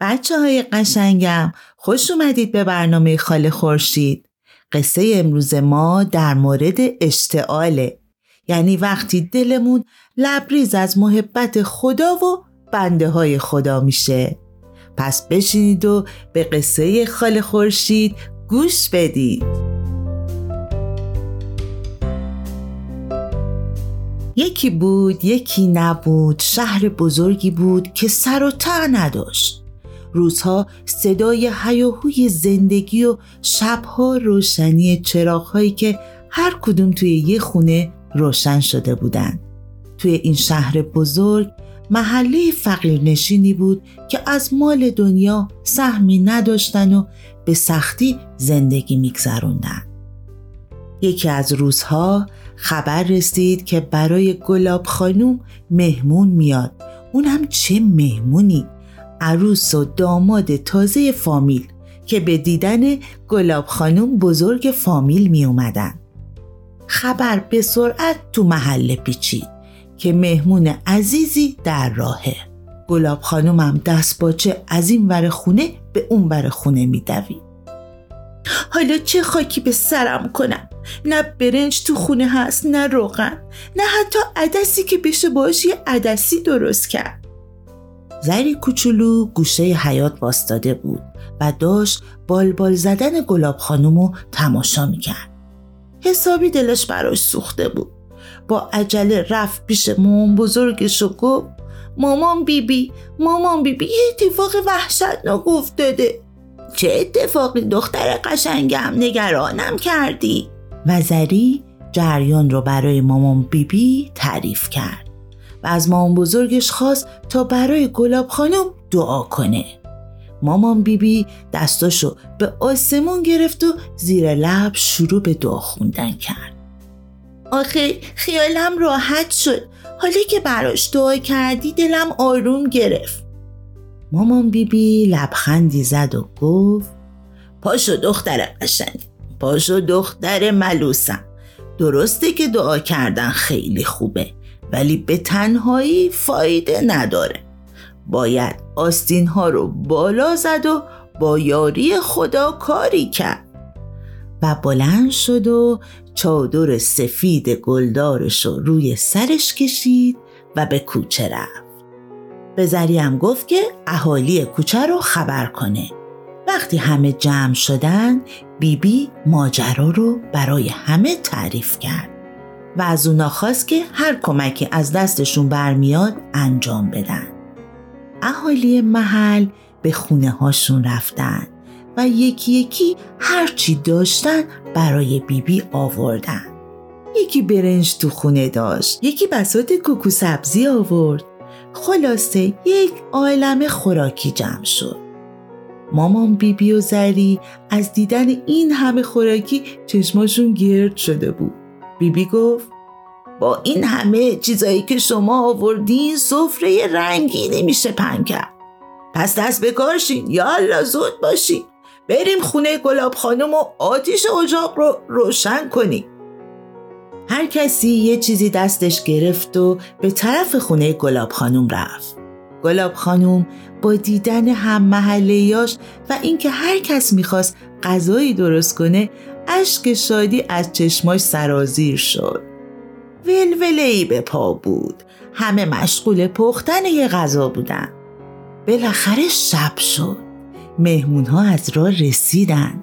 بچه های قشنگم خوش اومدید به برنامه خاله خورشید. قصه امروز ما در مورد اشتعاله. یعنی وقتی دلمون لبریز از محبت خدا و بنده های خدا میشه. پس بشینید و به قصه خاله خورشید گوش بدید. یکی بود یکی نبود شهر بزرگی بود که سر و ته نداشت. روزها صدای هیاهوی زندگی و شبها روشنی چراغهایی که هر کدوم توی یه خونه روشن شده بودند. توی این شهر بزرگ محله فقیرنشینی بود که از مال دنیا سهمی نداشتن و به سختی زندگی میگذروندن. یکی از روزها خبر رسید که برای گلاب خانوم مهمون میاد اونم چه مهمونی عروس و داماد تازه فامیل که به دیدن گلاب خانوم بزرگ فامیل می اومدن. خبر به سرعت تو محله پیچید که مهمون عزیزی در راهه. گلاب خانومم دست باچه از این ور خونه به اون ور خونه میدوید. حالا چه خاکی به سرم کنم نه برنج تو خونه هست نه روغن نه حتی عدسی که بشه باش یه عدسی درست کرد زری کوچولو گوشه حیات باستاده بود و داشت بالبال زدن گلاب خانومو تماشا می‌کرد. حسابی دلش براش سوخته بود. با عجله رفت پیش مامان بزرگش و گفت مامان بیبی مامان بیبی یه اتفاق وحشتناک افتاده چه اتفاقی دختر قشنگم نگرانم کردی و زری جریان رو برای مامان بیبی تعریف کرد و از مامان بزرگش خواست تا برای گلاب خانم دعا کنه. مامان بیبی دستاشو به آسمون گرفت و زیر لب شروع به دعا خوندن کرد. آخه خیالم راحت شد. حالی که براش دعا کردی دلم آروم گرفت. مامان بیبی لبخندی زد و گفت پاشو دختر قشنگ پاشو دختر ملوسم. درسته که دعا کردن خیلی خوبه. ولی به تنهایی فایده نداره. باید آستین ها رو بالا زد و با یاری خدا کاری کرد. و بلند شد و چادر سفید گلدارش رو روی سرش کشید و به کوچه رفت. به زریم گفت که اهالی کوچه رو خبر کنه. وقتی همه جمع شدن بیبی بی ماجرا رو برای همه تعریف کرد. و از اونا خواست که هر کمکی از دستشون برمیاد انجام بدن. اهالی محل به خونه هاشون رفتن و یکی یکی هرچی داشتن برای بیبی آوردن. یکی برنج تو خونه داشت، یکی بسات کوکو سبزی آورد. خلاصه یک عالم خوراکی جمع شد. مامان بیبی و زری از دیدن این همه خوراکی چشماشون گرد شده بود. بیبی گفت با این همه چیزایی که شما آوردین سفره رنگی نمیشه کرد. پس دست بکارشین یالا زود باشین. بریم خونه گلاب خانم و آتیش اجاق رو روشن کنیم. هر کسی یه چیزی دستش گرفت و به طرف خونه گلاب خانم رفت. گلاب خانم با دیدن هم محلیاش و اینکه هر کس می‌خواست غذایی درست کنه اشک شادی از چشماش سرازیر شد. ولوله ای به پا بود. همه مشغول پختن یه غذا بودن. بالاخره شب شد. مهمون ها از راه رسیدن.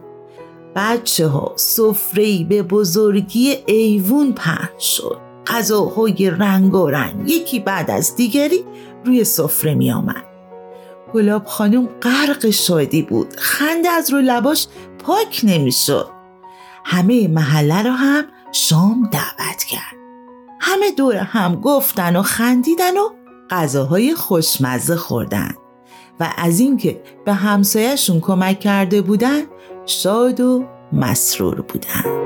بچه ها سفره به بزرگی ایوون پهن شد. غذاهای رنگ و رنگ یکی بعد از دیگری روی سفره می آمد گلاب خانم غرق شادی بود. خنده از رو لباش پاک نمی‌شد. همه محله را هم شام دعوت کرد. همه دور هم گفتن و خندیدن و غذاهای خوشمزه خوردن. و از اینکه به همسایهشون کمک کرده بودن شاد و مسرور بودن.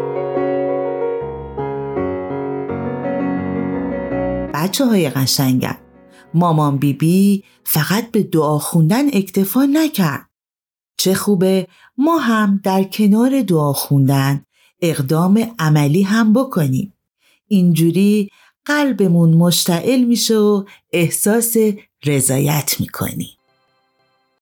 بچه های قشنگم مامان بیبی بی فقط به دعا خوندن اکتفا نکرد. چه خوبه ما هم در کنار دعا خوندن اقدام عملی هم بکنیم. اینجوری قلبمون مشتعل میشه و احساس رضایت می‌کنیم.